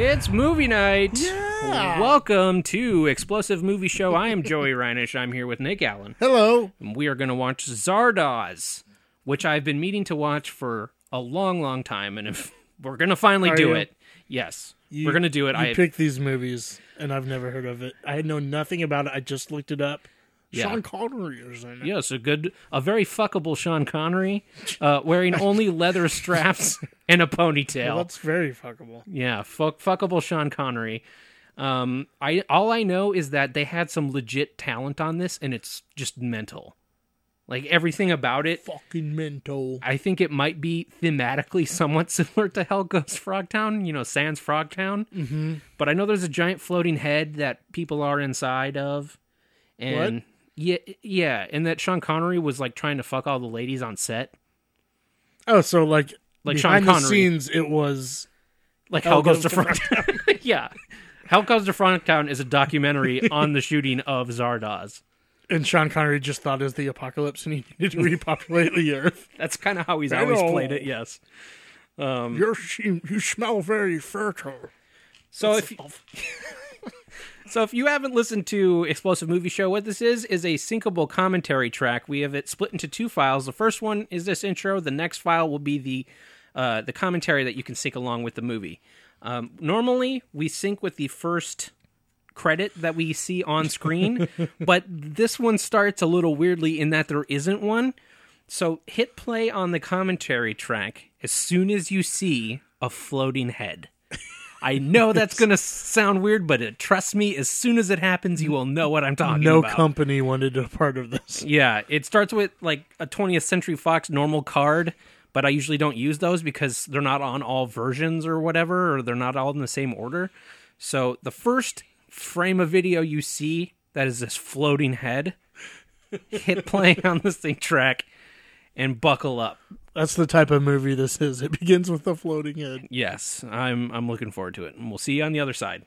It's movie night. Yeah. Welcome to Explosive Movie Show. I am Joey Reinish. I'm here with Nick Allen. Hello. And we are going to watch Zardoz, which I've been meaning to watch for a long, long time. And if we're going to finally Are do you? it, yes, You- we're going to do it. You I picked these movies, and I've never heard of it. I know nothing about it. I just looked it up. Yeah. Sean Connery is in it. Yes, a good, a very fuckable Sean Connery, uh, wearing only leather straps and a ponytail. Well, that's very fuckable. Yeah, fuck, fuckable Sean Connery. Um, I all I know is that they had some legit talent on this, and it's just mental. Like everything about it, Fucking mental. I think it might be thematically somewhat similar to Hell Comes Frogtown. You know, Sans Frogtown. Mm-hmm. But I know there's a giant floating head that people are inside of, and yeah, yeah, and that Sean Connery was like trying to fuck all the ladies on set, Oh, so like, Like Sean behind the Connery. scenes, it was. like Hell Hell Goes Comes to Frogtown. yeah. Hell Goes to Front. Frogtown is a documentary on the shooting of Zardoz. And Sean Connery just thought it was the apocalypse, and he needed to repopulate the earth. That's kind of how he's always oh. played it. Yes. Um, You're, you smell very fertile. So if so, if you haven't listened to Explosive Movie Show, what this is is a syncable commentary track. We have it split into two files. The first one is this intro. The next file will be the uh, the commentary that you can sync along with the movie. Um, normally, we sync with the first credit that we see on screen, but this one starts a little weirdly in that there isn't one. So hit play on the commentary track as soon as you see a floating head. I know that's going to sound weird, but it, trust me, as soon as it happens, you will know what I'm talking No about. No company wanted a part of this. Yeah, it starts with like a 20th Century Fox normal card, but I usually don't use those because they're not on all versions or whatever, or they're not all in the same order. So the first frame of video you see that is this floating head, hit play on this thing track and buckle up. That's the type of movie this is. It begins with a floating head. Yes, I'm I'm looking forward to it, and we'll see you on the other side.